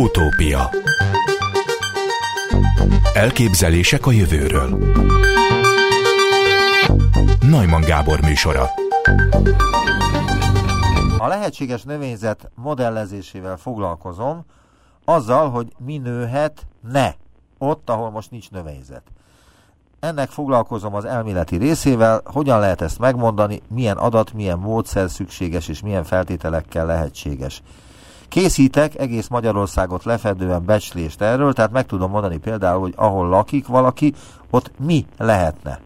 Utópia Elképzelések a jövőről Najman Gábor műsora A lehetséges növényzet modellezésével foglalkozom, azzal, hogy mi nőhet ne, ott, ahol most nincs növényzet. Ennek foglalkozom az elméleti részével, hogyan lehet ezt megmondani, milyen adat, milyen módszer szükséges és milyen feltételekkel lehetséges. Készítek egész Magyarországot lefedően becslést erről, tehát meg tudom mondani például, hogy ahol lakik valaki, ott mi lehetne.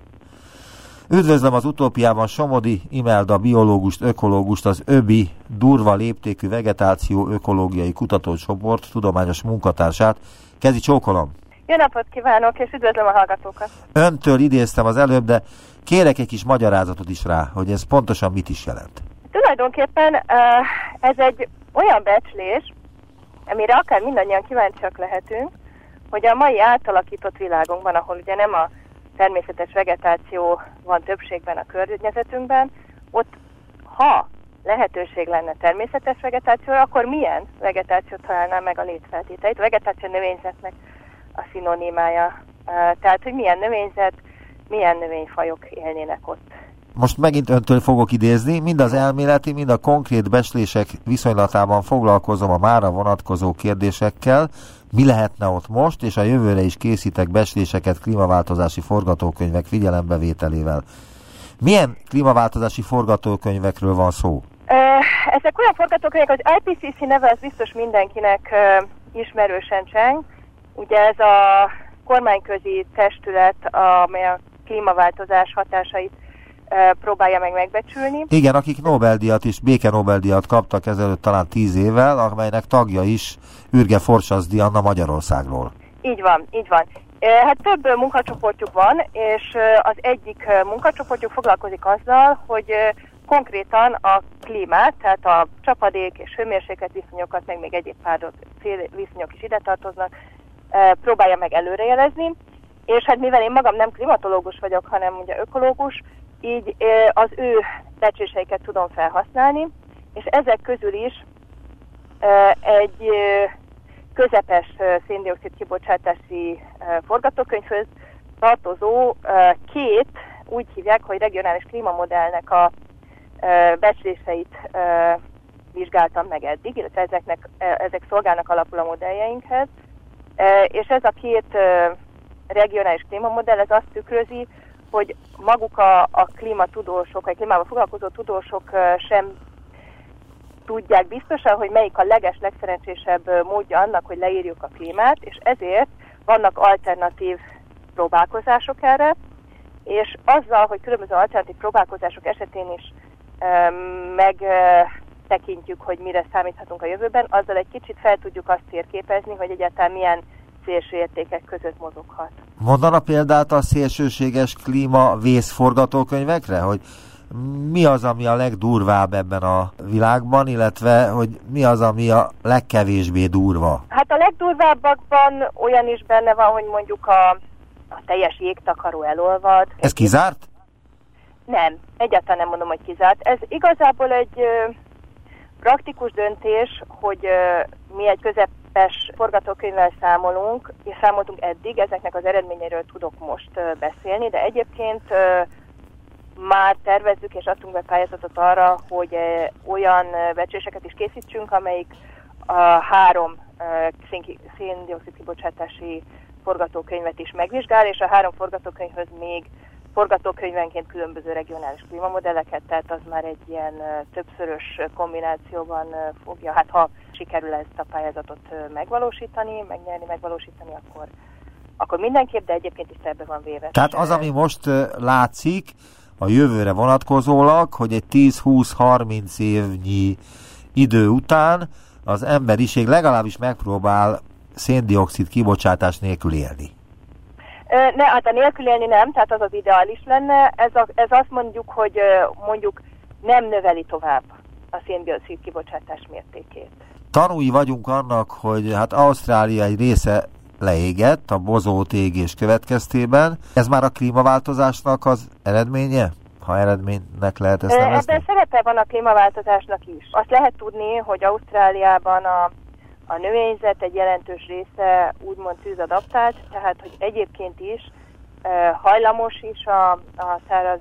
Üdvözlöm az utópiában Somodi Imelda biológust, ökológust, az ÖBI durva léptékű vegetáció ökológiai kutatócsoport tudományos munkatársát. Kezi csókolom! Jó napot kívánok, és üdvözlöm a hallgatókat! Öntől idéztem az előbb, de kérek egy kis magyarázatot is rá, hogy ez pontosan mit is jelent. Tulajdonképpen ez egy olyan becslés, amire akár mindannyian kíváncsiak lehetünk, hogy a mai átalakított világunkban, ahol ugye nem a természetes vegetáció van többségben a környezetünkben, ott ha lehetőség lenne természetes vegetációra, akkor milyen vegetációt találná meg a létfeltételeit? A vegetáció növényzetnek a szinonimája. Tehát, hogy milyen növényzet, milyen növényfajok élnének ott. Most megint öntől fogok idézni, mind az elméleti, mind a konkrét beslések viszonylatában foglalkozom a mára vonatkozó kérdésekkel, mi lehetne ott most, és a jövőre is készítek besléseket klímaváltozási forgatókönyvek figyelembevételével. Milyen klímaváltozási forgatókönyvekről van szó? Ezek olyan forgatókönyvek, hogy IPCC neve az biztos mindenkinek ismerősen cseng. Ugye ez a kormányközi testület, amely a klímaváltozás hatásait próbálja meg megbecsülni. Igen, akik Nobel-díjat is, béke Nobel-díjat kaptak ezelőtt talán tíz évvel, amelynek tagja is Ürge Forsasz Anna Magyarországról. Így van, így van. Hát több munkacsoportjuk van, és az egyik munkacsoportjuk foglalkozik azzal, hogy konkrétan a klímát, tehát a csapadék és hőmérséklet viszonyokat, meg még egyéb pár viszonyok is ide tartoznak, próbálja meg előrejelezni, és hát mivel én magam nem klimatológus vagyok, hanem ugye ökológus, így az ő becséseiket tudom felhasználni, és ezek közül is egy közepes széndiokszid kibocsátási forgatókönyvhöz tartozó két, úgy hívják, hogy regionális klímamodellnek a becsléseit vizsgáltam meg eddig, illetve ezeknek, ezek szolgálnak alapul a modelljeinkhez. És ez a két regionális klímamodell, ez azt tükrözi, hogy maguk a, a klímatudósok, vagy klímával foglalkozó tudósok sem tudják biztosan, hogy melyik a leges, legszerencsésebb módja annak, hogy leírjuk a klímát, és ezért vannak alternatív próbálkozások erre, és azzal, hogy különböző alternatív próbálkozások esetén is megtekintjük, hogy mire számíthatunk a jövőben, azzal egy kicsit fel tudjuk azt térképezni, hogy egyáltalán milyen szélső értékek között mozoghat. Mondana példát a szélsőséges klíma vészforgatókönyvekre, hogy mi az, ami a legdurvább ebben a világban, illetve hogy mi az, ami a legkevésbé durva? Hát a legdurvábbakban olyan is benne van, hogy mondjuk a, a teljes jégtakaró elolvad. Ez kizárt? Nem, egyáltalán nem mondom, hogy kizárt. Ez igazából egy ö, praktikus döntés, hogy ö, mi egy közepes forgatókönyvvel számolunk, és számoltunk eddig, ezeknek az eredményeiről tudok most beszélni, de egyébként már tervezzük és adtunk be pályázatot arra, hogy olyan becséseket is készítsünk, amelyik a három széndiokszid kibocsátási forgatókönyvet is megvizsgál, és a három forgatókönyvhöz még forgatókönyvenként különböző regionális klímamodelleket, tehát az már egy ilyen többszörös kombinációban fogja, hát ha sikerül ezt a pályázatot megvalósítani, megnyerni, megvalósítani, akkor, akkor mindenképp, de egyébként is ebbe van véve. Tehát az, ami most látszik, a jövőre vonatkozólag, hogy egy 10-20-30 évnyi idő után az emberiség legalábbis megpróbál széndiokszid kibocsátás nélkül élni. Ne, hát a nélkül élni nem, tehát az az ideális lenne. Ez, a, ez azt mondjuk, hogy mondjuk nem növeli tovább a széndiokszid kibocsátás mértékét. Tanúi vagyunk annak, hogy hát Ausztrália egy része leégett a bozót égés következtében. Ez már a klímaváltozásnak az eredménye? ha eredménynek lehet ezt nevezni? Ebben szerepe van a klímaváltozásnak is. Azt lehet tudni, hogy Ausztráliában a a növényzet egy jelentős része úgymond tűzadaptált, tehát hogy egyébként is hajlamos is a, a száraz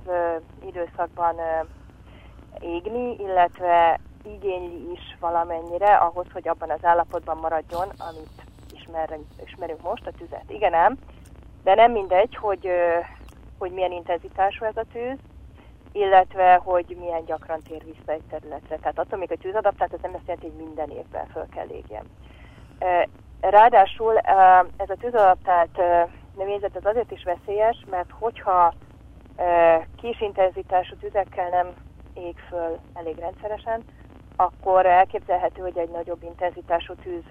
időszakban égni, illetve igényli is valamennyire ahhoz, hogy abban az állapotban maradjon, amit ismerünk, ismerünk most, a tüzet. Igen, nem, de nem mindegy, hogy, hogy milyen intenzitású ez a tűz, illetve hogy milyen gyakran tér vissza egy területre. Tehát attól még a tűzadaptált, ez nem azt jelenti, hogy minden évben föl kell légjen. Ráadásul ez a tűzadaptált növényzet az azért is veszélyes, mert hogyha kis intenzitású tüzekkel nem ég föl elég rendszeresen, akkor elképzelhető, hogy egy nagyobb intenzitású tűz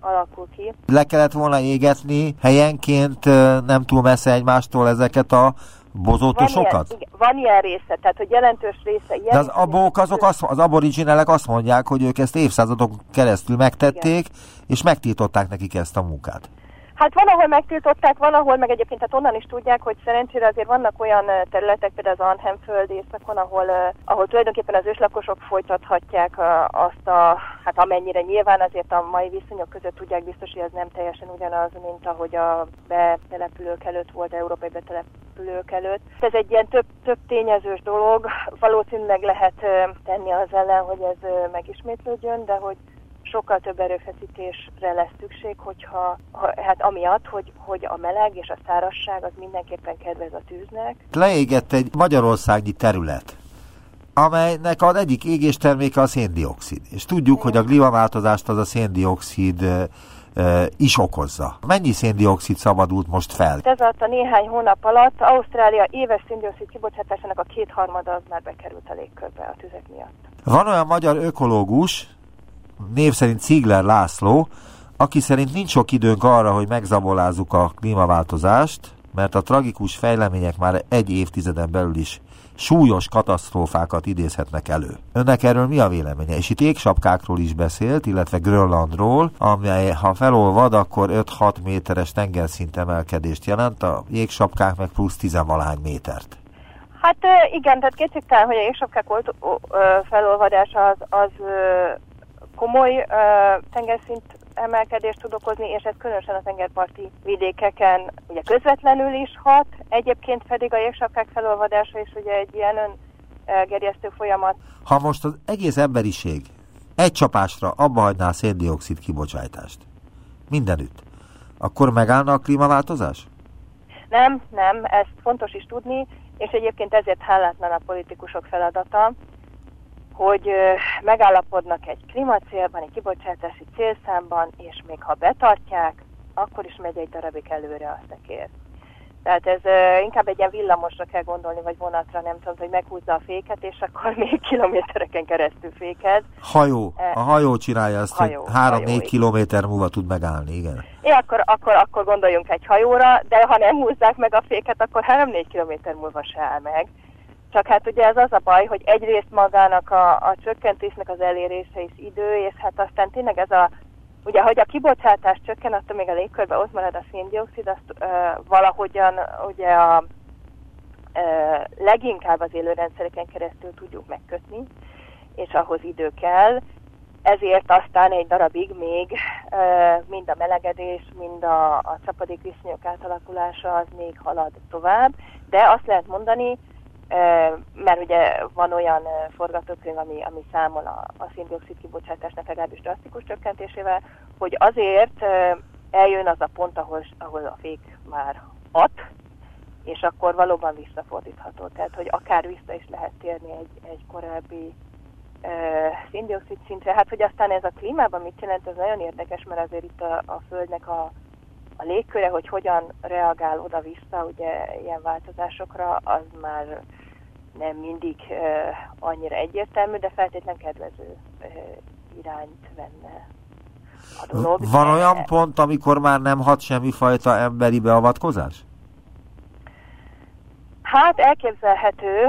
alakul ki. Le kellett volna égetni helyenként nem túl messze egymástól ezeket a bozótosokat? Van ilyen, van ilyen része, tehát hogy jelentős része. Ilyen De az abók, azok azt, az aboriginelek azt mondják, hogy ők ezt évszázadok keresztül megtették, igen. és megtiltották nekik ezt a munkát. Hát van, ahol megtiltották, van, ahol meg egyébként hát onnan is tudják, hogy szerencsére azért vannak olyan területek, például az Arnhem föld északon, ahol, ahol tulajdonképpen az őslakosok folytathatják azt a, hát amennyire nyilván azért a mai viszonyok között tudják biztos, hogy ez nem teljesen ugyanaz, mint ahogy a betelepülők előtt volt, európai betelepülők előtt. Ez egy ilyen több, több tényezős dolog, valószínűleg lehet tenni az ellen, hogy ez megismétlődjön, de hogy sokkal több erőfeszítésre lesz szükség, hogyha, ha, hát amiatt, hogy, hogy a meleg és a szárasság az mindenképpen kedvez a tűznek. Leégett egy magyarországi terület, amelynek az egyik égésterméke a széndiokszid. És tudjuk, hogy a klímaváltozást az a széndiokszid is okozza. Mennyi széndiokszid szabadult most fel? Ez alatt a néhány hónap alatt Ausztrália éves széndiokszid kibocsátásának a kétharmada az már bekerült a légkörbe a tüzek miatt. Van olyan magyar ökológus, név szerint Ziegler László, aki szerint nincs sok időnk arra, hogy megzabolázzuk a klímaváltozást, mert a tragikus fejlemények már egy évtizeden belül is súlyos katasztrófákat idézhetnek elő. Önnek erről mi a véleménye? És itt égsapkákról is beszélt, illetve Grönlandról, amely ha felolvad, akkor 5-6 méteres tengerszint emelkedést jelent, a jégsapkák meg plusz 10 métert. Hát igen, tehát kétségtelen, hogy a jégsapkák felolvadása az, az komoly uh, tengerszint emelkedést tud okozni, és ez különösen a tengerparti vidékeken ugye közvetlenül is hat, egyébként pedig a jégsapkák felolvadása is ugye egy ilyen öngerjesztő folyamat. Ha most az egész emberiség egy csapásra abba hagyná a széndiokszid kibocsátást, mindenütt, akkor megállna a klímaváltozás? Nem, nem, ezt fontos is tudni, és egyébként ezért hálátlan a politikusok feladata, hogy megállapodnak egy klímacélban, egy kibocsátási célszámban, és még ha betartják, akkor is megy egy darabig előre a szekér. Tehát ez uh, inkább egy ilyen villamosra kell gondolni, vagy vonatra, nem tudom, hogy meghúzza a féket, és akkor még kilométereken keresztül fékez. Hajó. A hajó csinálja ezt, hajó, hogy 3-4 kilométer múlva tud megállni, igen. É, akkor, akkor, akkor gondoljunk egy hajóra, de ha nem húzzák meg a féket, akkor 3-4 kilométer múlva se áll meg. Csak hát ugye ez az a baj, hogy egyrészt magának a, a csökkentésnek az elérése is idő, és hát aztán tényleg ez a, ugye, hogy a kibocsátás csökken, attól még a légkörben ott marad a széndiokszid, azt ö, valahogyan ugye a ö, leginkább az élőrendszereken keresztül tudjuk megkötni, és ahhoz idő kell, ezért aztán egy darabig még mind a melegedés, mind a, a viszonyok átalakulása az még halad tovább, de azt lehet mondani, mert ugye van olyan forgatókönyv, ami, ami számol a, a széndiokszid kibocsátásnak legalábbis drasztikus csökkentésével, hogy azért eljön az a pont, ahol, ahol a fék már hat, és akkor valóban visszafordítható. Tehát, hogy akár vissza is lehet térni egy, egy korábbi széndiokszid szintre. Hát, hogy aztán ez a klímában mit jelent, ez nagyon érdekes, mert azért itt a, a Földnek a, a légköre, hogy hogyan reagál oda-vissza ugye ilyen változásokra, az már nem mindig uh, annyira egyértelmű, de feltétlenül kedvező uh, irányt venne a dolog. Van olyan pont, amikor már nem hat semmifajta emberi beavatkozás? Hát elképzelhető,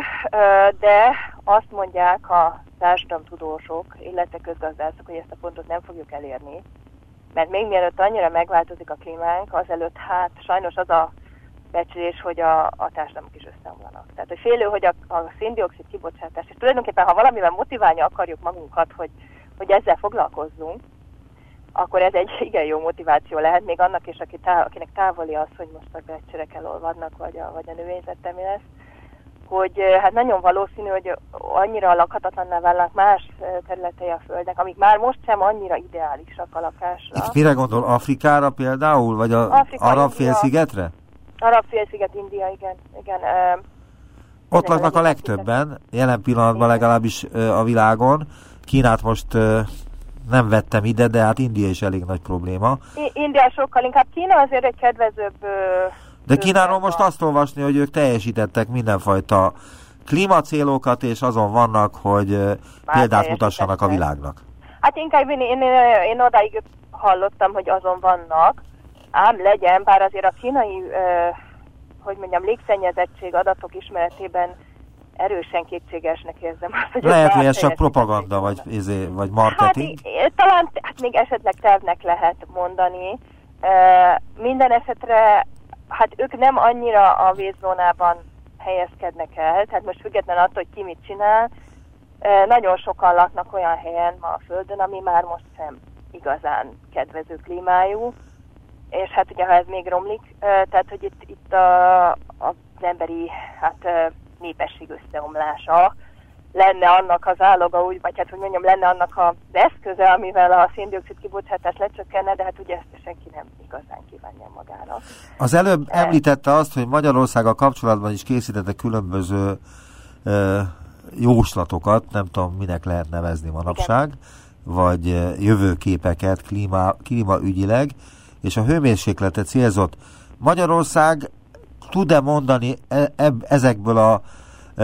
de azt mondják a társadalomtudósok, illetve közgazdászok, hogy ezt a pontot nem fogjuk elérni, mert még mielőtt annyira megváltozik a klímánk, azelőtt hát sajnos az a becslés, hogy a, a társadalmak is összeomlanak. Tehát, hogy félő, hogy a, a széndiokszid kibocsátás, és tulajdonképpen, ha valamivel motiválni akarjuk magunkat, hogy, hogy ezzel foglalkozzunk, akkor ez egy igen jó motiváció lehet, még annak is, aki tá- akinek távoli az, hogy most a becsörek elolvadnak, vagy a, vagy a növényzete mi lesz hogy hát nagyon valószínű, hogy annyira lakhatatlanná válnak más területei a Földnek, amik már most sem annyira ideálisak a lakásra. Itt mire gondol? Afrikára például? Vagy a Afrika, Arab félszigetre? Arab félsziget, India, igen. igen Ott laknak a legtöbben, jelen pillanatban legalábbis a világon. Kínát most nem vettem ide, de hát India is elég nagy probléma. India sokkal inkább. Kína azért egy kedvezőbb de Kínáról most azt olvasni, hogy ők teljesítettek mindenfajta klímacélokat, és azon vannak, hogy Már példát mutassanak a világnak. Hát inkább én, én, én odáig hallottam, hogy azon vannak, ám legyen, bár azért a kínai, hogy mondjam, légszennyezettség adatok ismeretében erősen kétségesnek érzem azt, hogy Lehet, hogy ez csak propaganda, vagy, izé, vagy marketing? Hát, talán hát még esetleg tervnek lehet mondani. minden esetre hát ők nem annyira a vízzónában helyezkednek el, tehát most független attól, hogy ki mit csinál, nagyon sokan laknak olyan helyen ma a Földön, ami már most sem igazán kedvező klímájú, és hát ugye, ha ez még romlik, tehát, hogy itt, itt a, az emberi hát, népesség összeomlása, lenne annak az áloga, úgy, vagy hát hogy mondjam, lenne annak az eszköze, amivel a széndiokszid kibocsátás lecsökkenne, de hát ugye ezt senki nem igazán kívánja magának. Az előbb e... említette azt, hogy Magyarországgal kapcsolatban is készítette különböző ö, jóslatokat, nem tudom, minek lehet nevezni manapság, Igen. vagy jövőképeket klíma, klímaügyileg, és a hőmérsékletet célzott. Magyarország tud-e mondani e, e, ezekből a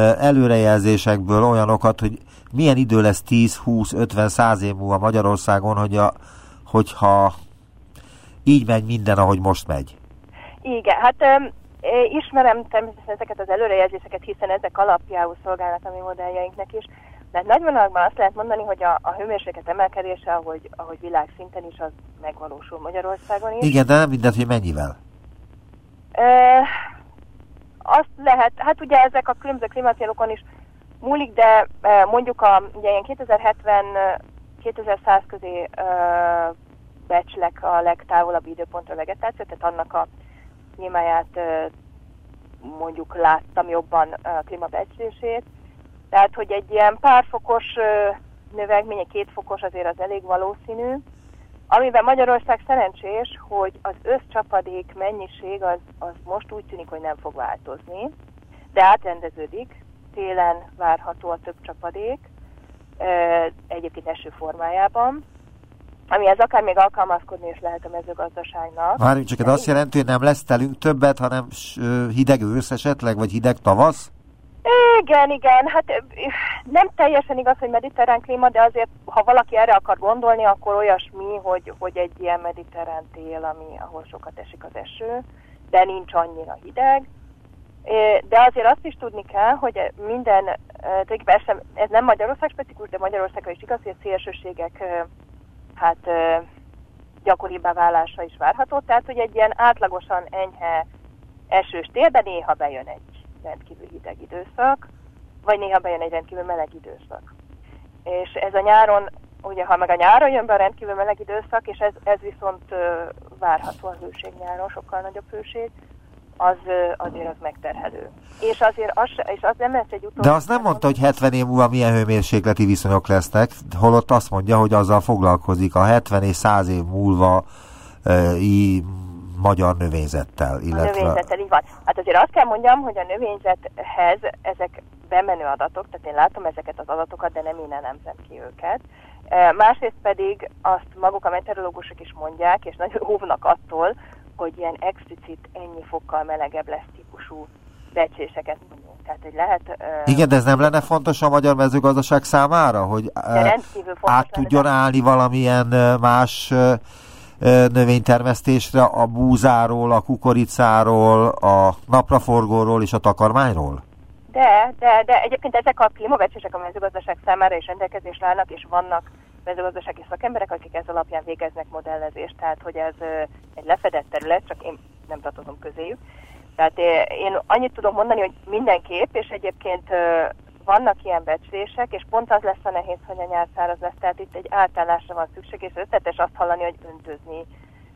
előrejelzésekből olyanokat, hogy milyen idő lesz 10, 20, 50, 100 év múlva Magyarországon, hogy a, hogyha így megy minden, ahogy most megy? Igen, hát um, ismerem természetesen ezeket az előrejelzéseket, hiszen ezek alapjául szolgálnak a mi modelljeinknek is, de hát nagy vonalakban azt lehet mondani, hogy a, a hőmérséklet emelkedése, ahogy, ahogy világszinten is, az megvalósul Magyarországon is. Igen, de nem mindent, hogy mennyivel? Uh, azt lehet, hát ugye ezek a különböző klímacélokon is múlik, de e, mondjuk a, ugye ilyen 2070-2100 közé e, becslek a legtávolabb időpontra vegetáció, tehát annak a e, mondjuk láttam jobban a klímabecslését. Tehát, hogy egy ilyen pár fokos növekmény, egy két fokos azért az elég valószínű, Amiben Magyarország szerencsés, hogy az összcsapadék mennyiség az, az most úgy tűnik, hogy nem fog változni, de átrendeződik, télen várható a több csapadék, egyébként eső formájában, amihez akár még alkalmazkodni is lehet a mezőgazdaságnak. Várjunk csak, ez azt jelenti, hogy nem lesz telünk többet, hanem hideg ősz esetleg, vagy hideg tavasz? Igen, igen, hát nem teljesen igaz, hogy mediterrán klíma, de azért, ha valaki erre akar gondolni, akkor olyasmi, hogy, hogy egy ilyen mediterrán tél, ami, ahol sokat esik az eső, de nincs annyira hideg. De azért azt is tudni kell, hogy minden, persze ez nem Magyarország specifikus, de Magyarországra is igaz, hogy a szélsőségek hát gyakoribbá válása is várható, tehát hogy egy ilyen átlagosan enyhe esős tél, de néha bejön egy rendkívül hideg időszak, vagy néha bejön egy rendkívül meleg időszak. És ez a nyáron, ugye ha meg a nyáron jön be a rendkívül meleg időszak, és ez, ez viszont várható a hőség nyáron, sokkal nagyobb hőség, az azért az megterhelő. És azért az, és az nem lesz egy utolsó... De azt nem mondta, hogy 70 év múlva milyen hőmérsékleti viszonyok lesznek, holott azt mondja, hogy azzal foglalkozik a 70 és 100 év múlva magyar növényzettel. Illetve... A növényzettel, így van. Hát azért azt kell mondjam, hogy a növényzethez ezek bemenő adatok, tehát én látom ezeket az adatokat, de nem én elemzem ki őket. Másrészt pedig azt maguk a meteorológusok is mondják, és nagyon óvnak attól, hogy ilyen explicit ennyi fokkal melegebb lesz típusú becséseket mondjuk. Tehát, hogy lehet... Uh, Igen, de ez nem lenne fontos a magyar mezőgazdaság számára, hogy uh, át tudjon állni valamilyen más növénytermesztésre a búzáról, a kukoricáról, a napraforgóról és a takarmányról? De, de, de egyébként ezek a klímabecsések a mezőgazdaság számára is rendelkezésre állnak, és vannak mezőgazdasági szakemberek, akik ez alapján végeznek modellezést, tehát hogy ez egy lefedett terület, csak én nem tartozom közéjük. Tehát én annyit tudom mondani, hogy mindenképp, és egyébként vannak ilyen becslések, és pont az lesz a nehéz, hogy a nyár száraz lesz, tehát itt egy átállásra van szükség, és összetes azt hallani, hogy öntözni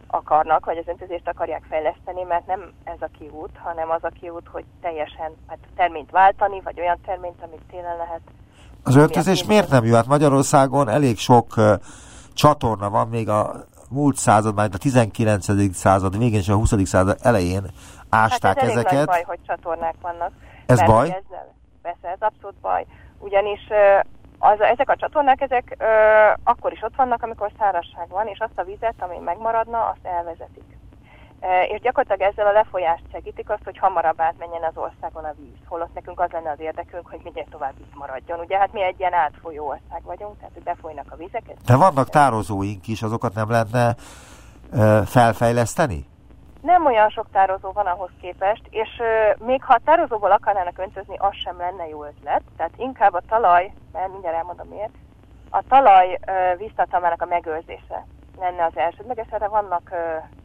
akarnak, vagy az öntözést akarják fejleszteni, mert nem ez a kiút, hanem az a kiút, hogy teljesen hát terményt váltani, vagy olyan terményt, amit télen lehet. Az öntözés miért nem jó? Hát Magyarországon elég sok uh, csatorna van, még a múlt század, majd a 19. század végén és a 20. század elején ásták hát ez ezeket. Elég nagy baj, hogy csatornák vannak. Ez baj? Ezzel, persze, ez abszolút baj. Ugyanis az, ezek a csatornák, ezek ö, akkor is ott vannak, amikor szárazság van, és azt a vizet, ami megmaradna, azt elvezetik. E, és gyakorlatilag ezzel a lefolyást segítik azt, hogy hamarabb átmenjen az országon a víz. Holott nekünk az lenne az érdekünk, hogy minél tovább víz maradjon. Ugye hát mi egy ilyen átfolyó ország vagyunk, tehát hogy befolynak a vizek. De vannak tározóink is, azokat nem lehetne ö, felfejleszteni? Nem olyan sok tározó van ahhoz képest, és még ha a tározóból akarnának öntözni, az sem lenne jó ötlet. Tehát inkább a talaj, mert mindjárt elmondom miért, a talaj ö, víztartalmának a megőrzése lenne az elsődleges. Erre vannak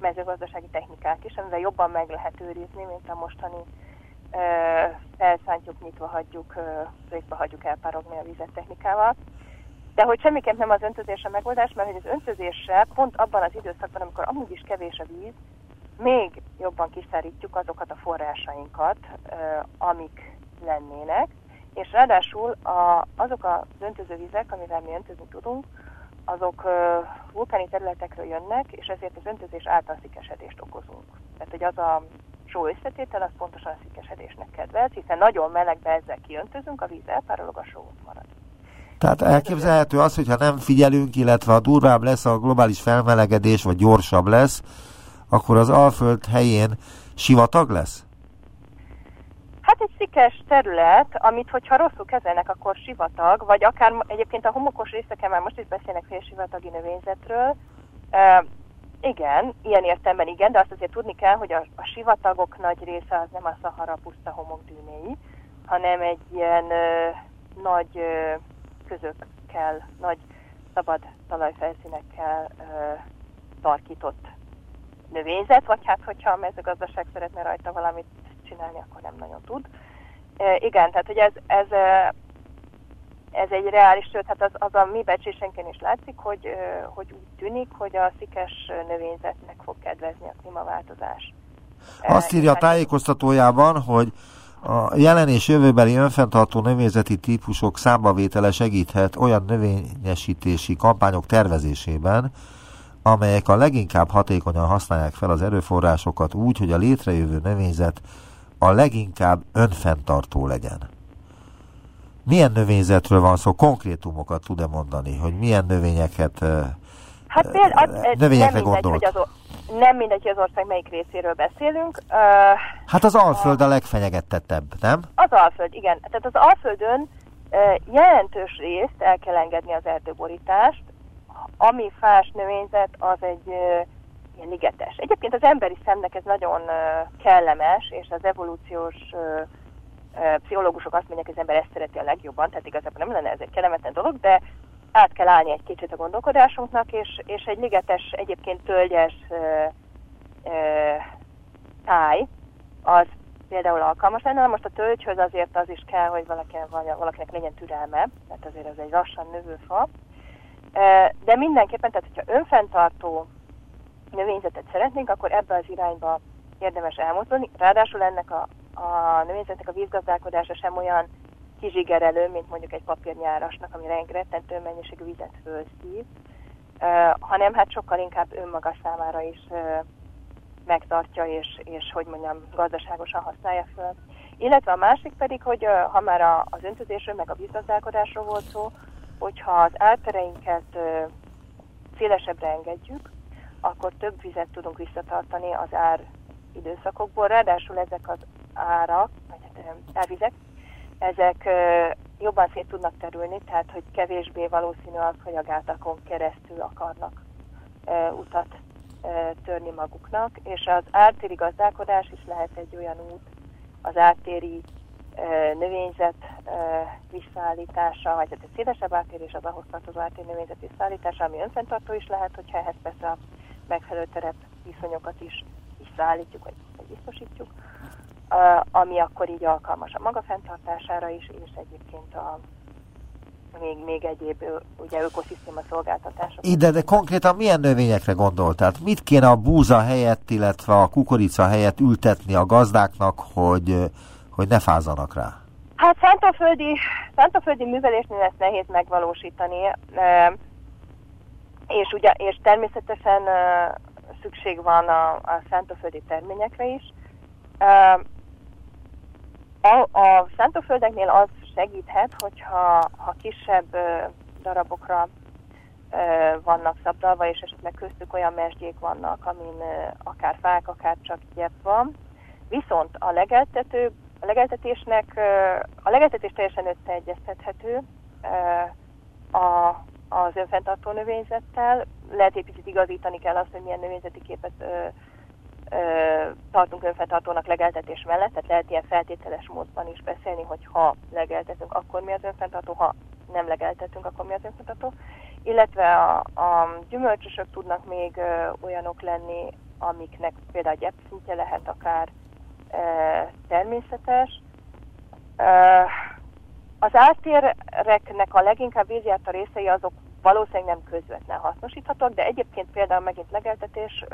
mezőgazdasági technikák is, amivel jobban meg lehet őrizni, mint a mostani felszántjuk, nyitva hagyjuk, részbe hagyjuk elpárogni a vizet technikával. De hogy semmiképp nem az öntözés a megoldás, mert hogy az öntözéssel pont abban az időszakban, amikor amúgy is kevés a víz, még jobban kiszárítjuk azokat a forrásainkat, amik lennének, és ráadásul a, azok az öntözővizek, amivel mi öntözni tudunk, azok vulkáni területekről jönnek, és ezért az öntözés által szikesedést okozunk. Tehát, hogy az a só összetétel, az pontosan a szikesedésnek kedvelt, hiszen nagyon melegbe ezzel kiöntözünk, a víz elpárolog, a só marad. Tehát elképzelhető az, hogyha nem figyelünk, illetve a durvább lesz a globális felmelegedés, vagy gyorsabb lesz, akkor az Alföld helyén sivatag lesz? Hát egy szikes terület, amit hogyha rosszul kezelnek, akkor sivatag, vagy akár egyébként a homokos részeken már most is beszélnek félsivatagi növényzetről. E, igen, ilyen értelemben igen, de azt azért tudni kell, hogy a, a sivatagok nagy része az nem a Szahara puszta homokdűnéi, hanem egy ilyen ö, nagy ö, közökkel, nagy szabad talajfelszínekkel ö, tarkított növényzet, vagy hát hogyha a mezőgazdaság szeretne rajta valamit csinálni, akkor nem nagyon tud. E, igen, tehát hogy ez, ez, ez egy reális, sőt, hát az, az a mi becslésenként is látszik, hogy, hogy úgy tűnik, hogy a szikes növényzetnek fog kedvezni a klímaváltozás. Azt írja a tájékoztatójában, hogy a jelen és jövőbeli önfenntartó növényzeti típusok számbavétele segíthet olyan növényesítési kampányok tervezésében, amelyek a leginkább hatékonyan használják fel az erőforrásokat úgy, hogy a létrejövő növényzet a leginkább önfenntartó legyen. Milyen növényzetről van szó? Konkrétumokat tud-e mondani, hogy milyen növényeket Hát például, növényekre nem mindegy, hogy az, nem mindegy, hogy az ország melyik részéről beszélünk. Uh, hát az Alföld a legfenyegettettebb, nem? Az Alföld, igen. Tehát az Alföldön uh, jelentős részt el kell engedni az erdőborítást, ami fás növényzet, az egy ilyen ligetes. Egyébként az emberi szemnek ez nagyon kellemes, és az evolúciós pszichológusok azt mondják, hogy az ember ezt szereti a legjobban, tehát igazából nem lenne ez egy kellemetlen dolog, de át kell állni egy kicsit a gondolkodásunknak, és, és egy ligetes, egyébként tölgyes uh, uh, táj, az például alkalmas lenne. Most a tölgyhöz azért az is kell, hogy valakinek, valakinek legyen türelme, mert azért ez egy lassan növő fa. De mindenképpen, tehát hogyha önfenntartó növényzetet szeretnénk, akkor ebbe az irányba érdemes elmozdulni. Ráadásul ennek a, a növényzetnek a vízgazdálkodása sem olyan kizsigerelő, mint mondjuk egy papírnyárasnak, ami rengetentő mennyiségű vizet fölszív, hanem hát sokkal inkább önmaga számára is megtartja, és, és hogy mondjam, gazdaságosan használja föl. Illetve a másik pedig, hogy ha már az öntözésről, meg a vízgazdálkodásról volt szó, hogyha az ártereinket szélesebbre engedjük, akkor több vizet tudunk visszatartani az ár időszakokból. Ráadásul ezek az árak, vagy hát árvizek, ezek jobban szét tudnak terülni, tehát hogy kevésbé valószínű az, hogy a gátakon keresztül akarnak utat törni maguknak, és az ártéri gazdálkodás is lehet egy olyan út, az ártéri növényzet visszaállítása, vagy hát egy szélesebb átérés az ahhoz tartozó ártéri növényzet visszaállítása, ami önfenntartó is lehet, hogyha ehhez persze a megfelelő terep viszonyokat is visszaállítjuk, vagy, vagy biztosítjuk. ami akkor így alkalmas a maga fenntartására is, és egyébként a még, még egyéb ugye, ökoszisztéma szolgáltatások. Ide, de konkrétan milyen növényekre gondol? Tehát mit kéne a búza helyett, illetve a kukorica helyett ültetni a gazdáknak, hogy, hogy ne fázzanak rá? Hát szántóföldi, szántóföldi művelésnél ezt nehéz megvalósítani, és, ugye, és természetesen szükség van a, a szántóföldi terményekre is. A, a szántóföldeknél az segíthet, hogyha ha kisebb darabokra vannak szabdalva, és esetleg köztük olyan mesdjék vannak, amin akár fák, akár csak gyep van. Viszont a legeltető, a legeltetésnek, a legeltetés teljesen összeegyeztethető a, az önfenntartó növényzettel. Lehet egy picit igazítani kell azt, hogy milyen növényzeti képet tartunk önfenntartónak legeltetés mellett, tehát lehet ilyen feltételes módban is beszélni, hogy ha legeltetünk, akkor mi az önfenntartó, ha nem legeltetünk, akkor mi az önfenntartó. Illetve a, a gyümölcsösök tudnak még olyanok lenni, amiknek például gyepszintje lehet akár természetes. Az ártéreknek a leginkább vízjárt a részei azok valószínűleg nem közvetlen hasznosíthatók, de egyébként például megint legeltetés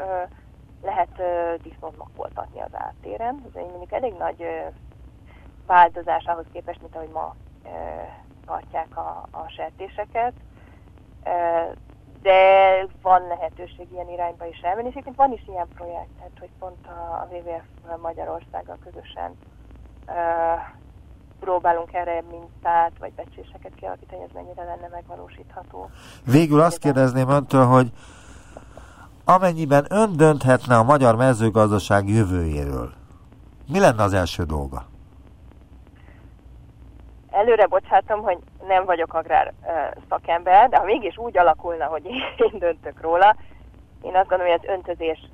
lehet disznót makoltatni az áttéren. Ez mondjuk elég nagy változás ahhoz képest, mint ahogy ma tartják a, a sertéseket. De van lehetőség ilyen irányba is elmenni, és van is ilyen projekt, tehát hogy pont a, a WWF Magyarországgal közösen uh, próbálunk erre mintát vagy becséseket kialakítani, ez mennyire lenne megvalósítható. Végül azt kérdezném öntől, hogy amennyiben ön dönthetne a magyar mezőgazdaság jövőjéről, mi lenne az első dolga? Előre bocsátom, hogy nem vagyok agrár szakember, de ha mégis úgy alakulna, hogy én döntök róla, én azt gondolom, hogy az öntözés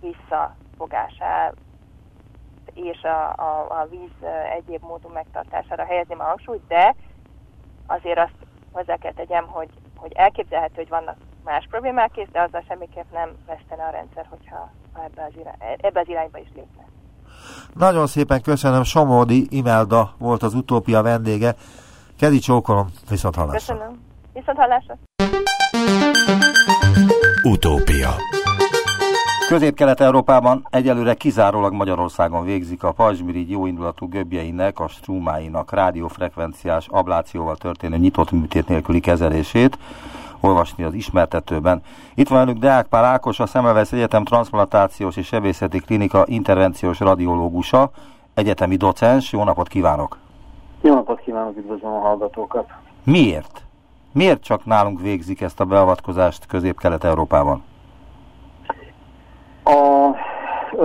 visszafogásá és a, a, a víz egyéb módon megtartására helyezném a hangsúlyt, de azért azt hozzá kell tegyem, hogy, hogy elképzelhető, hogy vannak más problémák is, de azzal semmiképp nem vesztene a rendszer, hogyha ebbe az, irány, ebbe az irányba is lépne. Nagyon szépen köszönöm, Somódi Imelda volt az utópia vendége. Kedi csókolom, viszont hallásra. Köszönöm. Viszont hallásra. Utópia Közép-Kelet-Európában egyelőre kizárólag Magyarországon végzik a pajzsmirigy jóindulatú göbbjeinek, a strúmáinak rádiófrekvenciás ablációval történő nyitott műtét nélküli kezelését olvasni az ismertetőben. Itt van velünk Deák Pál Ákos, a Szemmelweis Egyetem Transplantációs és Sebészeti Klinika intervenciós radiológusa, egyetemi docens. Jó napot kívánok! Jó napot kívánok, üdvözlöm a hallgatókat! Miért? Miért csak nálunk végzik ezt a beavatkozást Közép-Kelet-Európában? A,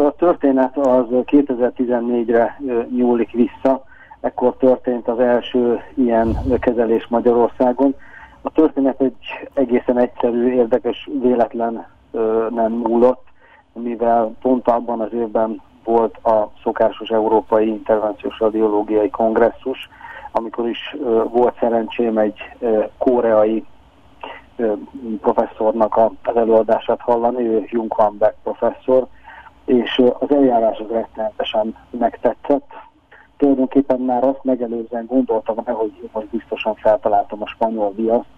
a történet az 2014-re nyúlik vissza, ekkor történt az első ilyen kezelés Magyarországon. A történet egy egészen egyszerű, érdekes, véletlen nem múlott, mivel pont abban az évben volt a szokásos Európai Intervenciós Radiológiai Kongresszus, amikor is volt szerencsém egy koreai professzornak az előadását hallani, ő Jung Beck professzor, és az eljárás az rettenetesen megtetszett. Tulajdonképpen már azt megelőzően gondoltam hogy most biztosan feltaláltam a spanyol viaszt,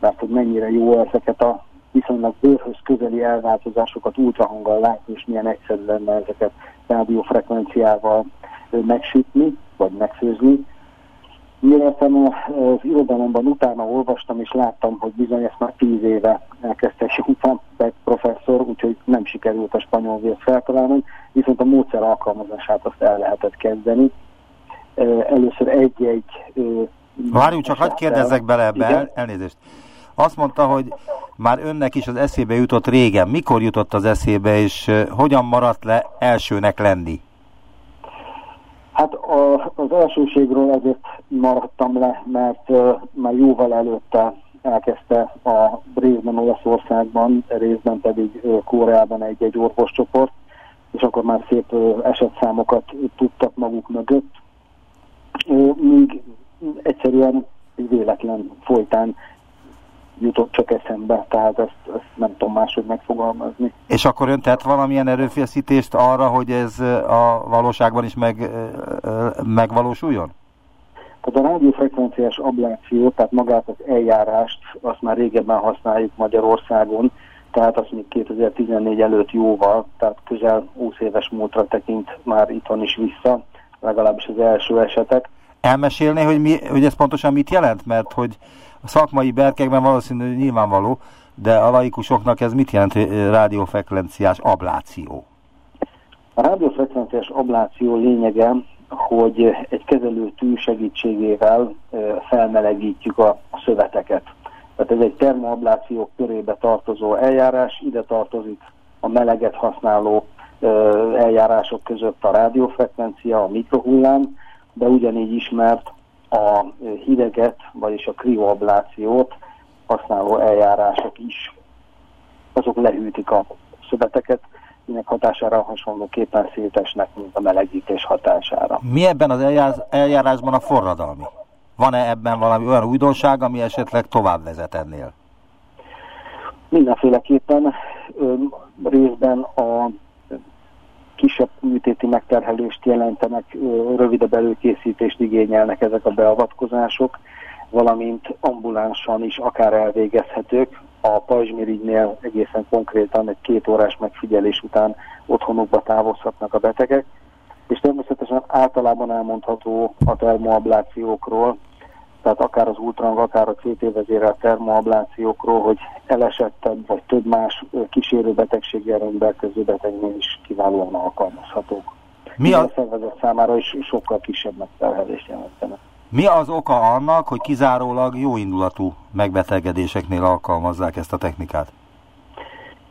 mert hogy mennyire jó ezeket a viszonylag bőrhöz közeli elváltozásokat ultrahanggal látni, és milyen egyszerű lenne ezeket rádiófrekvenciával megsütni, vagy megfőzni. Mire az irodalomban utána olvastam, és láttam, hogy bizony ezt már tíz éve elkezdte Schumann professzor, úgyhogy nem sikerült a spanyol vért feltalálni, viszont a módszer alkalmazását azt el lehetett kezdeni. Először egy-egy... Várjunk csak, hagyd kérdezzek bele ebbe, el, elnézést. Azt mondta, hogy már önnek is az eszébe jutott régen. Mikor jutott az eszébe, és hogyan maradt le elsőnek lenni? Hát a, az elsőségről azért maradtam le, mert uh, már jóval előtte elkezdte a részben Olaszországban, részben pedig uh, Koreában egy-egy orvoscsoport, és akkor már szép uh, esetszámokat tudtak maguk mögött. Míg egyszerűen egy véletlen folytán jutott csak eszembe, tehát ezt, ezt nem tudom máshogy megfogalmazni. És akkor ön tett valamilyen erőfeszítést arra, hogy ez a valóságban is meg, megvalósuljon? Tehát a rádiófrekvenciás abláció, tehát magát az eljárást, azt már régebben használjuk Magyarországon, tehát azt még 2014 előtt jóval, tehát közel 20 éves múltra tekint már itthon is vissza, legalábbis az első esetek. Elmesélné, hogy, mi, hogy ez pontosan mit jelent? Mert hogy a szakmai berkekben valószínűleg nyilvánvaló, de a laikusoknak ez mit jelent rádiófrekvenciás abláció? A rádiófrekvenciás abláció lényege, hogy egy kezelőtű segítségével felmelegítjük a, szöveteket. Tehát ez egy termoabláció körébe tartozó eljárás, ide tartozik a meleget használó eljárások között a rádiófrekvencia, a mikrohullám, de ugyanígy ismert a hideget, vagyis a krioablációt használó eljárások is. Azok lehűtik a szöveteket, minek hatására hasonlóképpen szétesnek, mint a melegítés hatására. Mi ebben az eljárásban a forradalmi? Van-e ebben valami olyan újdonság, ami esetleg tovább vezet ennél? Mindenféleképpen ö, részben a kisebb műtéti megterhelést jelentenek, rövidebb előkészítést igényelnek ezek a beavatkozások, valamint ambulánsan is akár elvégezhetők. A pajzsmirigynél egészen konkrétan egy két órás megfigyelés után otthonukba távozhatnak a betegek és természetesen általában elmondható a termoablációkról, tehát akár az ultrang, akár a CT vezérelt termoablációkról, hogy elesettebb vagy több más kísérő betegséggel rendelkező betegnél is kiválóan alkalmazhatók. Mi a... a szervezet számára is sokkal kisebb megterhelést jelentenek. Mi az oka annak, hogy kizárólag jóindulatú megbetegedéseknél alkalmazzák ezt a technikát?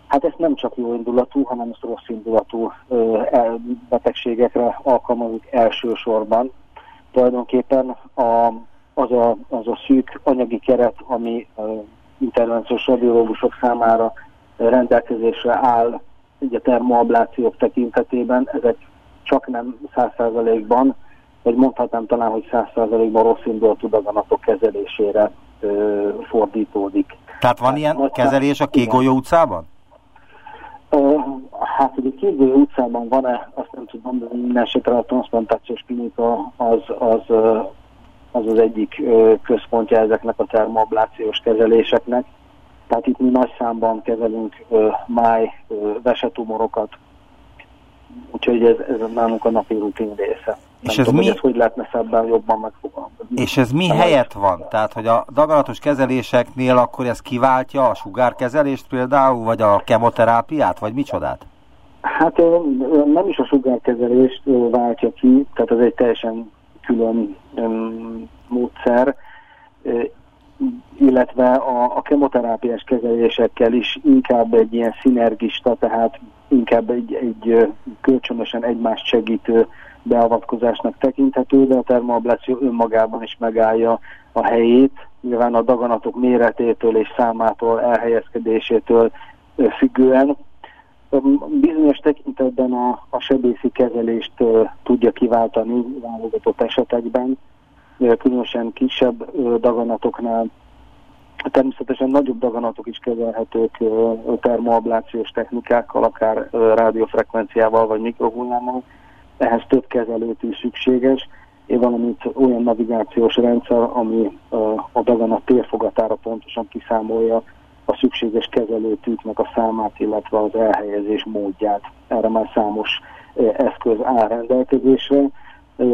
Hát ezt nem csak jó indulatú, hanem ezt rossz indulatú betegségekre alkalmazunk elsősorban. Tulajdonképpen a, az, a, az a szűk anyagi keret, ami ö, intervenciós radiológusok számára rendelkezésre áll, ugye termoablációk tekintetében, ezek csak nem száz százalékban, vagy mondhatnám talán, hogy száz százalékban rossz indulatú daganatok kezelésére ö, fordítódik. Tehát van ilyen kezelés a Kégolyó utcában? Hát, hogy a Képző utcában van-e, azt nem tudom, de minden esetre a transplantációs klinika az az, az, az egyik központja ezeknek a termoablációs kezeléseknek. Tehát itt mi nagy számban kezelünk máj, vesetumorokat, úgyhogy ez, ez nálunk a napi rutin része. És ez tudom, mi... hogy hogy lehetne szebben jobban megfogalmazni. És ez mi helyet van? Tehát, hogy a daganatos kezeléseknél akkor ez kiváltja a sugárkezelést például, vagy a kemoterápiát, vagy micsodát? Hát nem is a sugárkezelést váltja ki, tehát ez egy teljesen külön módszer, illetve a, a kemoterápiás kezelésekkel is inkább egy ilyen szinergista, tehát inkább egy, egy kölcsönösen egymást segítő beavatkozásnak tekinthető, de a termoabláció önmagában is megállja a helyét, nyilván a daganatok méretétől és számától, elhelyezkedésétől függően. Bizonyos tekintetben a, a sebészi kezelést tudja kiváltani válogatott esetekben, különösen kisebb daganatoknál. Természetesen nagyobb daganatok is kezelhetők termoablációs technikákkal, akár rádiófrekvenciával vagy mikrohullámmal ehhez több kezelőt is szükséges, valamint olyan navigációs rendszer, ami a daganat térfogatára pontosan kiszámolja a szükséges kezelőtűknek a számát, illetve az elhelyezés módját. Erre már számos eszköz áll rendelkezésre.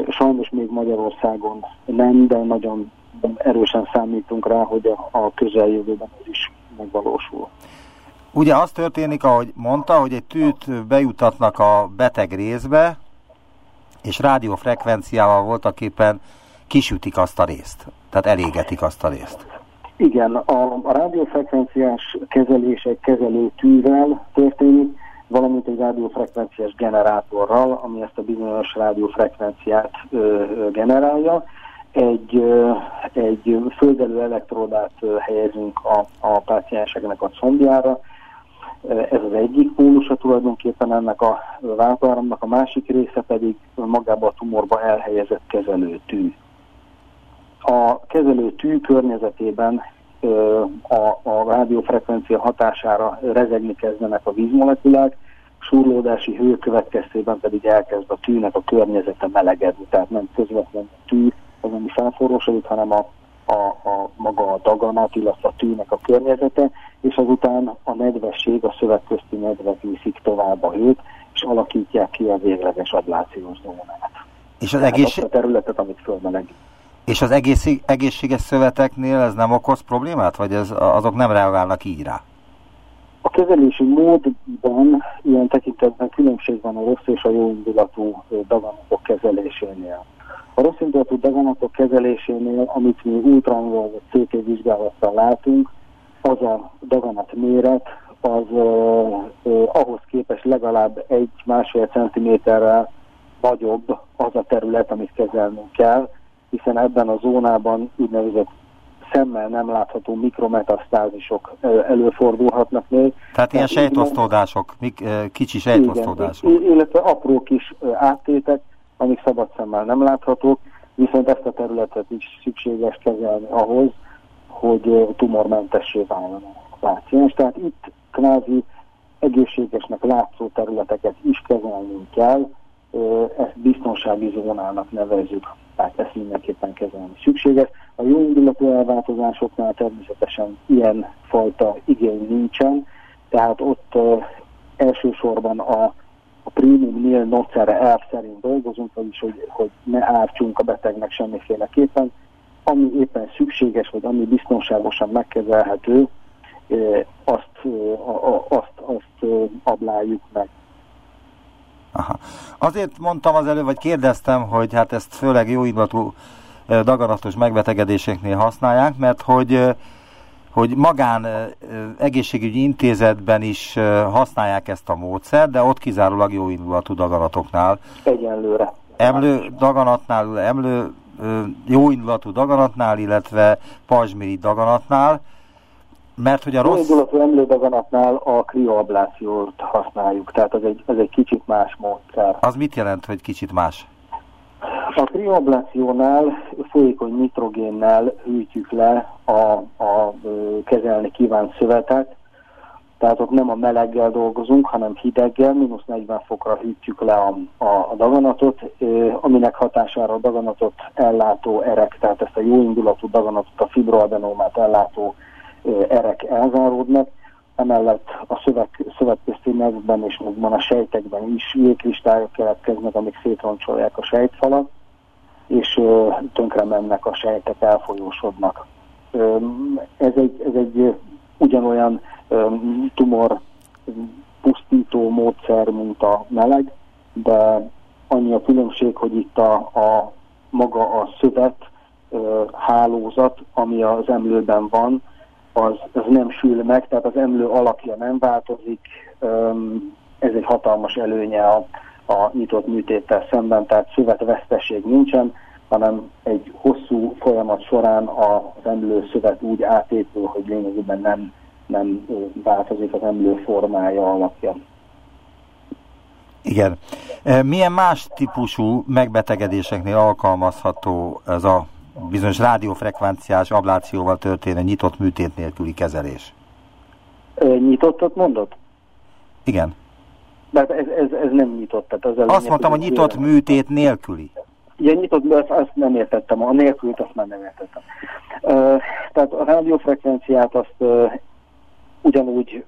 Sajnos még Magyarországon nem, de nagyon erősen számítunk rá, hogy a, közeljövőben ez is megvalósul. Ugye az történik, ahogy mondta, hogy egy tűt bejutatnak a beteg részbe, és rádiófrekvenciával voltak éppen kisütik azt a részt, tehát elégetik azt a részt. Igen, a, a rádiófrekvenciás kezelés egy kezelő tűvel történik, valamint egy rádiófrekvenciás generátorral, ami ezt a bizonyos rádiófrekvenciát ö, generálja. Egy, ö, egy földelő elektródát ö, helyezünk a, a pácienseknek a combjára, ez az egyik pólusa tulajdonképpen ennek a vázáramnak, a másik része pedig magába a tumorba elhelyezett kezelőtű. A kezelőtű környezetében a, a rádiófrekvencia hatására rezegni kezdenek a vízmolekulák, surlódási hő következtében pedig elkezd a tűnek a környezete melegedni, tehát nem közvetlenül a tű az, ami felforrósodik, hanem a, a, a maga a daganat, illetve a tűnek a környezete, és azután a nedvesség, a szövetközti nedvek viszik tovább a hőt, és alakítják ki a végleges ablációs zónát. És az egészség... a területet, amit fölmelegít. És az egészség, egészséges szöveteknél ez nem okoz problémát, vagy ez, azok nem reagálnak így rá? A kezelési módban ilyen tekintetben különbség van a rossz és a jó indulatú daganatok kezelésénél. A rossz indulatú daganatok kezelésénél, amit mi ultrahangol vagy CT vizsgálattal látunk, az a daganat méret, az uh, uh, ahhoz képest legalább egy másfél centiméterrel nagyobb az a terület, amit kezelnünk kell, hiszen ebben a zónában úgynevezett szemmel nem látható mikrometasztázisok előfordulhatnak még. Tehát ilyen sejtosztódások, kicsi sejtosztódások. Igen, illetve apró kis áttétek, amik szabad szemmel nem láthatók, viszont ezt a területet is szükséges kezelni ahhoz, hogy tumormentessé váljon a páciens. Tehát itt kvázi egészségesnek látszó területeket is kezelnünk kell, ezt biztonsági zónának nevezzük, tehát ezt mindenképpen kezelni szükséges. A jó indulatú elváltozásoknál természetesen ilyen fajta igény nincsen, tehát ott uh, elsősorban a, a premium nil nocere elv szerint dolgozunk, vagyis hogy, hogy ne ártsunk a betegnek semmiféleképpen, ami éppen szükséges, vagy ami biztonságosan megkezelhető, azt, azt, azt abláljuk meg. Aha. Azért mondtam az előbb, vagy kérdeztem, hogy hát ezt főleg jó indulatú daganatos megbetegedéseknél használják, mert hogy hogy magán egészségügyi intézetben is használják ezt a módszert, de ott kizárólag jó indulatú daganatoknál. Egyenlőre. Emlő daganatnál, emlő jó indulatú daganatnál, illetve pajzsmiri daganatnál, mert hogy a rossz... Indulatú emlődaganatnál a krioablációt használjuk, tehát az egy, ez egy kicsit más módszer. Az mit jelent, hogy kicsit más? A krioablációnál folyékony nitrogénnel hűtjük le a, a kezelni kívánt szövetet, tehát ott nem a meleggel dolgozunk, hanem hideggel, mínusz 40 fokra hűtjük le a, a, a daganatot, aminek hatására a daganatot ellátó erek, tehát ezt a jóindulatú daganatot, a fibroadenómát ellátó erek elzáródnak, emellett a szöveg, szövegközti nevben és magban a sejtekben is jégkristályok keletkeznek, amik szétroncsolják a sejtfalat, és tönkre mennek a sejtek, elfolyósodnak. Ez egy, ez egy ugyanolyan tumor pusztító módszer, mint a meleg, de annyi a különbség, hogy itt a, a maga a szövet hálózat, ami az emlőben van, az, az nem sül meg, tehát az emlő alakja nem változik, ez egy hatalmas előnye a, a nyitott műtéttel szemben, tehát szövetveszteség nincsen, hanem egy hosszú folyamat során az emlő szövet úgy átépül, hogy lényegében nem, nem változik az emlő formája, alakja. Igen. Milyen más típusú megbetegedéseknél alkalmazható ez a bizonyos rádiófrekvenciás ablációval történő nyitott műtét nélküli kezelés. Nyitottat mondod? Igen. De ez, ez, ez nem nyitott. Tehát az Azt mondtam, hogy nyitott kérem. műtét nélküli. Igen, nyitott, azt, azt nem értettem, a nélkült azt már nem értettem. Uh, tehát a rádiófrekvenciát azt uh, ugyanúgy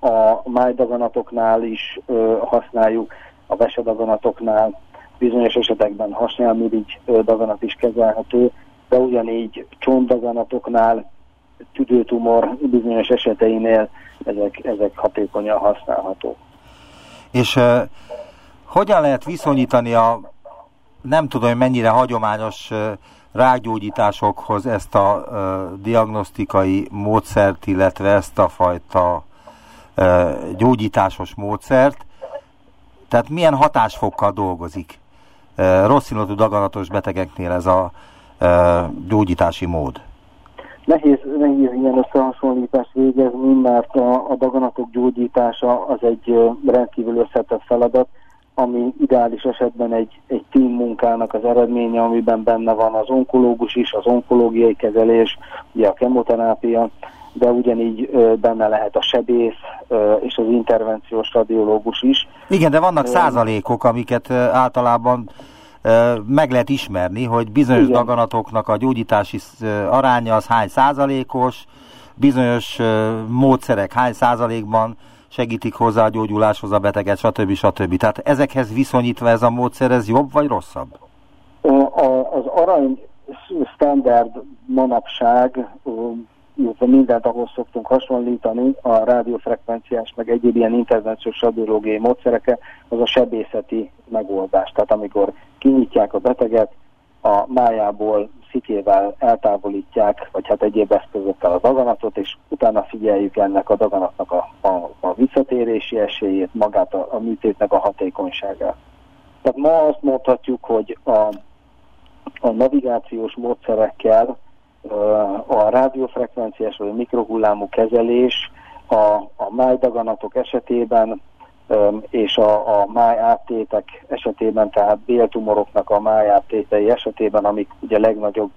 a májdaganatoknál is uh, használjuk, a vesedaganatoknál, bizonyos esetekben hasnyálmirigy daganat is kezelhető, de ugyanígy csontdaganatoknál, tüdőtumor bizonyos eseteinél ezek, ezek hatékonyan használhatók. És uh, hogyan lehet viszonyítani a nem tudom, hogy mennyire hagyományos uh, rágyógyításokhoz ezt a uh, diagnosztikai módszert, illetve ezt a fajta gyógyításos módszert, tehát milyen hatásfokkal dolgozik? Rossz indulatú daganatos betegeknél ez a gyógyítási mód? Nehéz, nehéz ilyen összehasonlítást végezni, mert a, a daganatok gyógyítása az egy rendkívül összetett feladat. ami ideális esetben egy, egy team munkának az eredménye, amiben benne van az onkológus is, az onkológiai kezelés, ugye a kemoterápia, de ugyanígy benne lehet a sebész és az intervenciós radiológus is. Igen, de vannak százalékok, amiket általában meg lehet ismerni, hogy bizonyos Igen. daganatoknak a gyógyítási aránya az hány százalékos, bizonyos módszerek hány százalékban segítik hozzá a gyógyuláshoz a beteget, stb. stb. Tehát ezekhez viszonyítva ez a módszer, ez jobb vagy rosszabb? Az arany standard manapság illetve mindent ahhoz szoktunk hasonlítani, a rádiófrekvenciás, meg egyéb ilyen intervenciós radiológiai módszereke, az a sebészeti megoldás. Tehát amikor kinyitják a beteget, a májából szikével eltávolítják, vagy hát egyéb eszközökkel a daganatot, és utána figyeljük ennek a daganatnak a, a, a visszatérési esélyét, magát a, a műtétnek a hatékonyságát. Tehát ma azt mondhatjuk, hogy a, a navigációs módszerekkel a rádiófrekvenciás vagy a mikrohullámú kezelés a, a májdaganatok esetében és a, a máj áttétek esetében, tehát béltumoroknak a máj áttétei esetében, amik ugye legnagyobb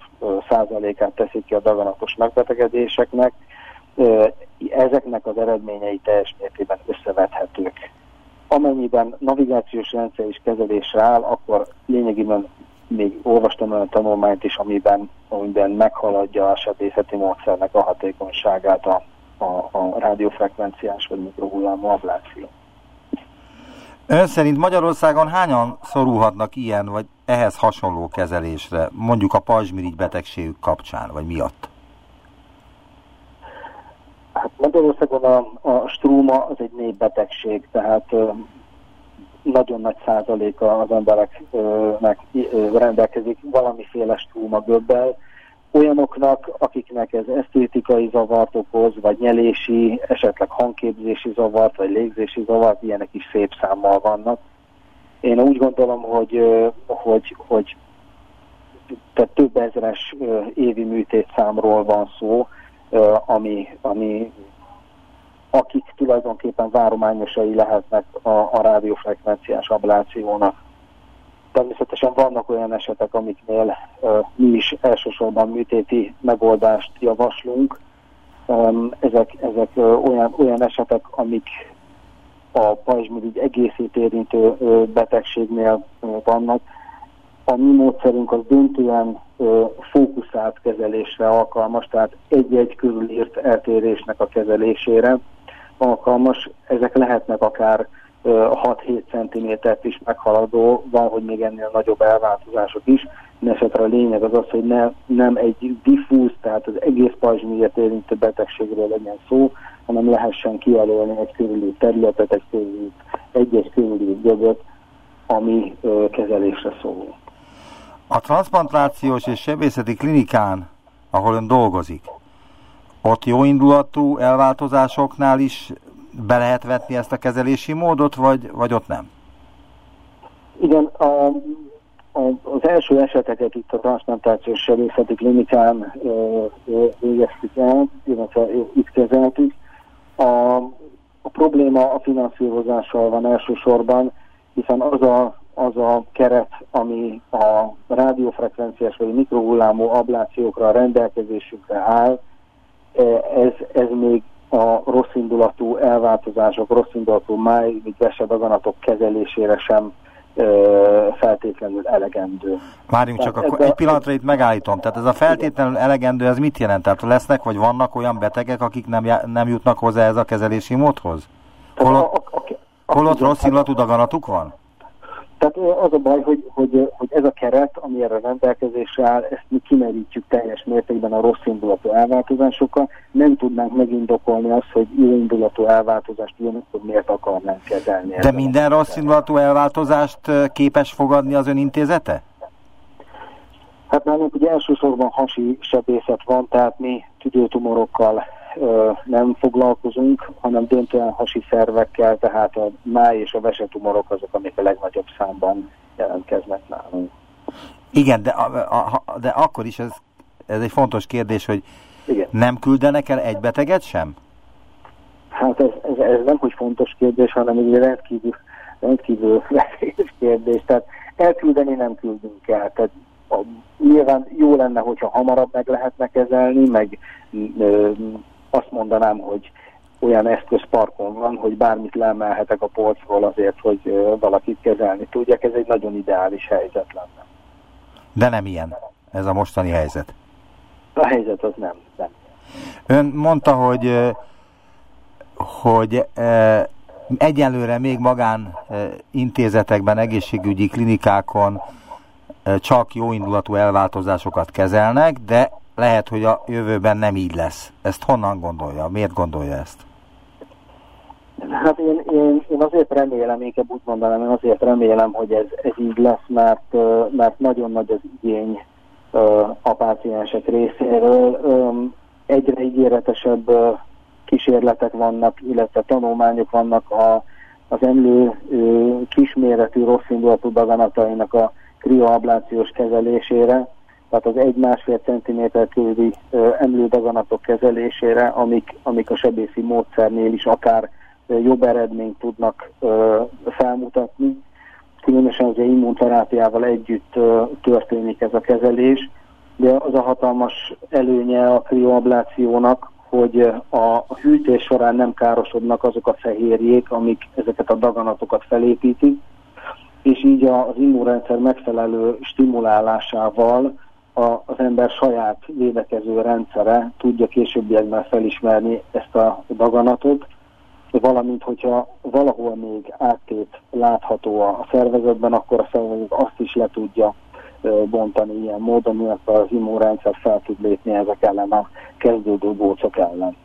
százalékát teszik ki a daganatos megbetegedéseknek, ezeknek az eredményei teljes mértékben összevethetők. Amennyiben navigációs rendszer is kezelésre áll, akkor lényegében még olvastam olyan tanulmányt is, amiben, amiben meghaladja a sebészeti módszernek a hatékonyságát a, a, a rádiófrekvenciás vagy mikrohullámú abláció. Ön szerint Magyarországon hányan szorulhatnak ilyen vagy ehhez hasonló kezelésre, mondjuk a pajzsmirigy betegségük kapcsán, vagy miatt? Hát Magyarországon a, a strúma az egy népbetegség, tehát nagyon nagy százaléka az embereknek rendelkezik valamiféle strúma göbbel. Olyanoknak, akiknek ez esztétikai zavart okoz, vagy nyelési, esetleg hangképzési zavart, vagy légzési zavart, ilyenek is szép számmal vannak. Én úgy gondolom, hogy, hogy, hogy tehát több ezres évi műtétszámról van szó, ami, ami akik tulajdonképpen várományosai lehetnek a, a rádiófrekvenciás ablációnak. Természetesen vannak olyan esetek, amiknél uh, mi is elsősorban műtéti megoldást javaslunk. Um, ezek ezek uh, olyan, olyan esetek, amik a pajzsmirigy egészét érintő uh, betegségnél uh, vannak. A mi módszerünk az döntően uh, fókuszált kezelésre alkalmas, tehát egy-egy körülírt eltérésnek a kezelésére alkalmas, ezek lehetnek akár 6-7 cm-t is meghaladó, van, hogy még ennél nagyobb elváltozások is. Mindenesetre a lényeg az az, hogy ne, nem egy diffúz, tehát az egész pajzsmirigyet érintő betegségről legyen szó, hanem lehessen kijelölni egy körüli területet, egy körüli, egy-egy körüli göböt, ami ö, kezelésre szól. A transplantációs és sebészeti klinikán, ahol ön dolgozik, ott jó indulatú elváltozásoknál is be lehet vetni ezt a kezelési módot, vagy, vagy ott nem? Igen, a, a, az első eseteket itt a transplantációs sebészeti klinikán végeztük el, illetve itt kezeltük. A, a probléma a finanszírozással van elsősorban, hiszen az a, az a keret, ami a rádiófrekvenciás vagy mikrohullámú ablációkra rendelkezésünkre áll, ez, ez még a rosszindulatú elváltozások, rosszindulatú máj, vagy vesedaganatok kezelésére sem feltétlenül elegendő. Várjunk csak, akkor egy pillanatra itt megállítom. Tehát ez a feltétlenül elegendő, ez mit jelent? Tehát lesznek, vagy vannak olyan betegek, akik nem, nem jutnak hozzá ez a kezelési módhoz? Holott, holott rossz illatú daganatuk van? Tehát az a baj, hogy, hogy, hogy ez a keret, ami erre rendelkezésre áll, ezt mi kimerítjük teljes mértékben a rossz indulatú elváltozásokkal. Nem tudnánk megindokolni azt, hogy jó indulatú elváltozást ugyanakkor miért akarnánk kezelni. De minden rossz indulatú elváltozást képes fogadni az ön intézete? Hát nálunk ugye elsősorban hasi sebészet van, tehát mi tüdőtumorokkal nem foglalkozunk, hanem döntően hasi szervekkel, tehát a máj és a vesetumorok azok, amik a legnagyobb számban jelentkeznek nálunk. Igen, de, a, a, de akkor is ez, ez egy fontos kérdés, hogy Igen. nem küldenek el egy beteget sem? Hát ez, ez, ez nem hogy fontos kérdés, hanem egy rendkívül, rendkívül veszélyes kérdés. Tehát elküldeni nem küldünk el. Tehát a, nyilván jó lenne, hogyha hamarabb meg lehetne kezelni, meg ö, azt mondanám, hogy olyan eszközparkon van, hogy bármit leemelhetek a polcról azért, hogy valakit kezelni tudjak. Ez egy nagyon ideális helyzet lenne. De nem ilyen ez a mostani helyzet. A helyzet az nem. nem. Ön mondta, hogy hogy egyelőre még magán intézetekben, egészségügyi klinikákon csak jóindulatú elváltozásokat kezelnek, de lehet, hogy a jövőben nem így lesz. Ezt honnan gondolja? Miért gondolja ezt? Hát én, én, én azért remélem, inkább úgy mondanám, én azért remélem, hogy ez, ez így lesz, mert, mert nagyon nagy az igény a páciensek részéről. Egyre ígéretesebb kísérletek vannak, illetve tanulmányok vannak a, az emlő kisméretű rosszindulatú daganatainak a krioablációs kezelésére, tehát az egy-másfél centiméter körüli emlődaganatok kezelésére, amik, amik a sebészi módszernél is akár jobb eredményt tudnak felmutatni. Különösen az immunterápiával együtt történik ez a kezelés, de az a hatalmas előnye a krioablációnak, hogy a hűtés során nem károsodnak azok a fehérjék, amik ezeket a daganatokat felépítik, és így az immunrendszer megfelelő stimulálásával a, az ember saját védekező rendszere tudja későbbiekben felismerni ezt a daganatot, valamint hogyha valahol még áttét látható a szervezetben, akkor a szervezet azt is le tudja bontani ilyen módon, illetve az immunrendszer fel tud lépni ezek ellen a kezdődő gócok ellen.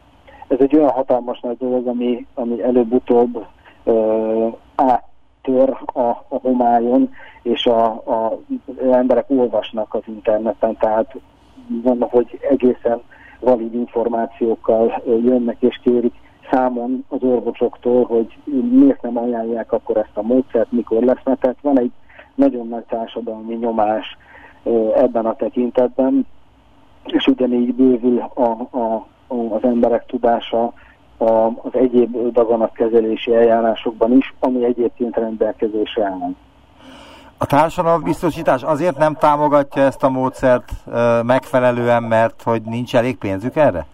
Ez egy olyan hatalmas nagy dolog, ami, ami előbb-utóbb áttör a, a homályon, és a, a, az emberek olvasnak az interneten, tehát van, hogy egészen valid információkkal jönnek és kérik számon az orvosoktól, hogy miért nem ajánlják akkor ezt a módszert, mikor lesz, mert tehát van egy nagyon nagy társadalmi nyomás ebben a tekintetben, és ugyanígy bővül a, a, az emberek tudása a, az egyéb daganatkezelési eljárásokban is, ami egyébként rendelkezésre áll. A társadalombiztosítás azért nem támogatja ezt a módszert megfelelően, mert hogy nincs elég pénzük erre?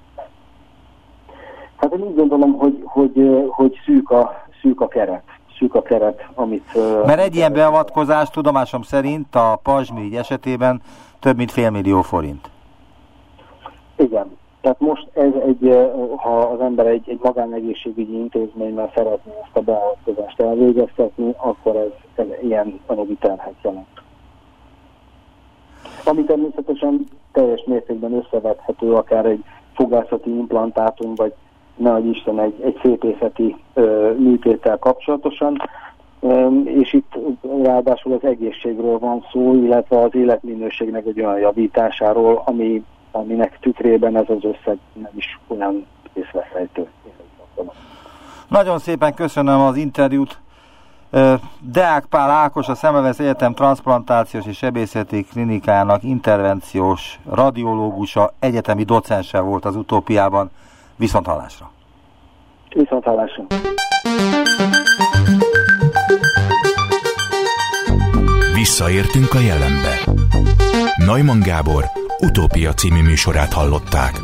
Hát én úgy gondolom, hogy, hogy, hogy szűk, a, szűk a keret szűk a keret, amit... Mert egy ilyen beavatkozás tudomásom szerint a Pazsmirigy esetében több mint fél millió forint. Igen. Tehát most ez egy, ha az ember egy, egy magánegészségügyi intézményben szeretné ezt a beavatkozást elvégeztetni, akkor ez, ez ilyen anyagi terhet jelent. Ami természetesen teljes mértékben összevethető akár egy fogászati implantátum, vagy nehogy Isten egy, egy szépészeti ö, műtéttel kapcsolatosan, és itt ráadásul az egészségről van szó, illetve az életminőségnek egy olyan javításáról, ami, aminek tükrében ez az összeg nem is olyan észveszejtő. Nagyon szépen köszönöm az interjút. Deák Pál Ákos, a Szemevesz Egyetem transplantációs és sebészeti klinikának intervenciós radiológusa, egyetemi docense volt az utópiában. Viszont hallásra! Viszont hallásra! Visszaértünk a jelenbe. Neumann Gábor utópia című műsorát hallották.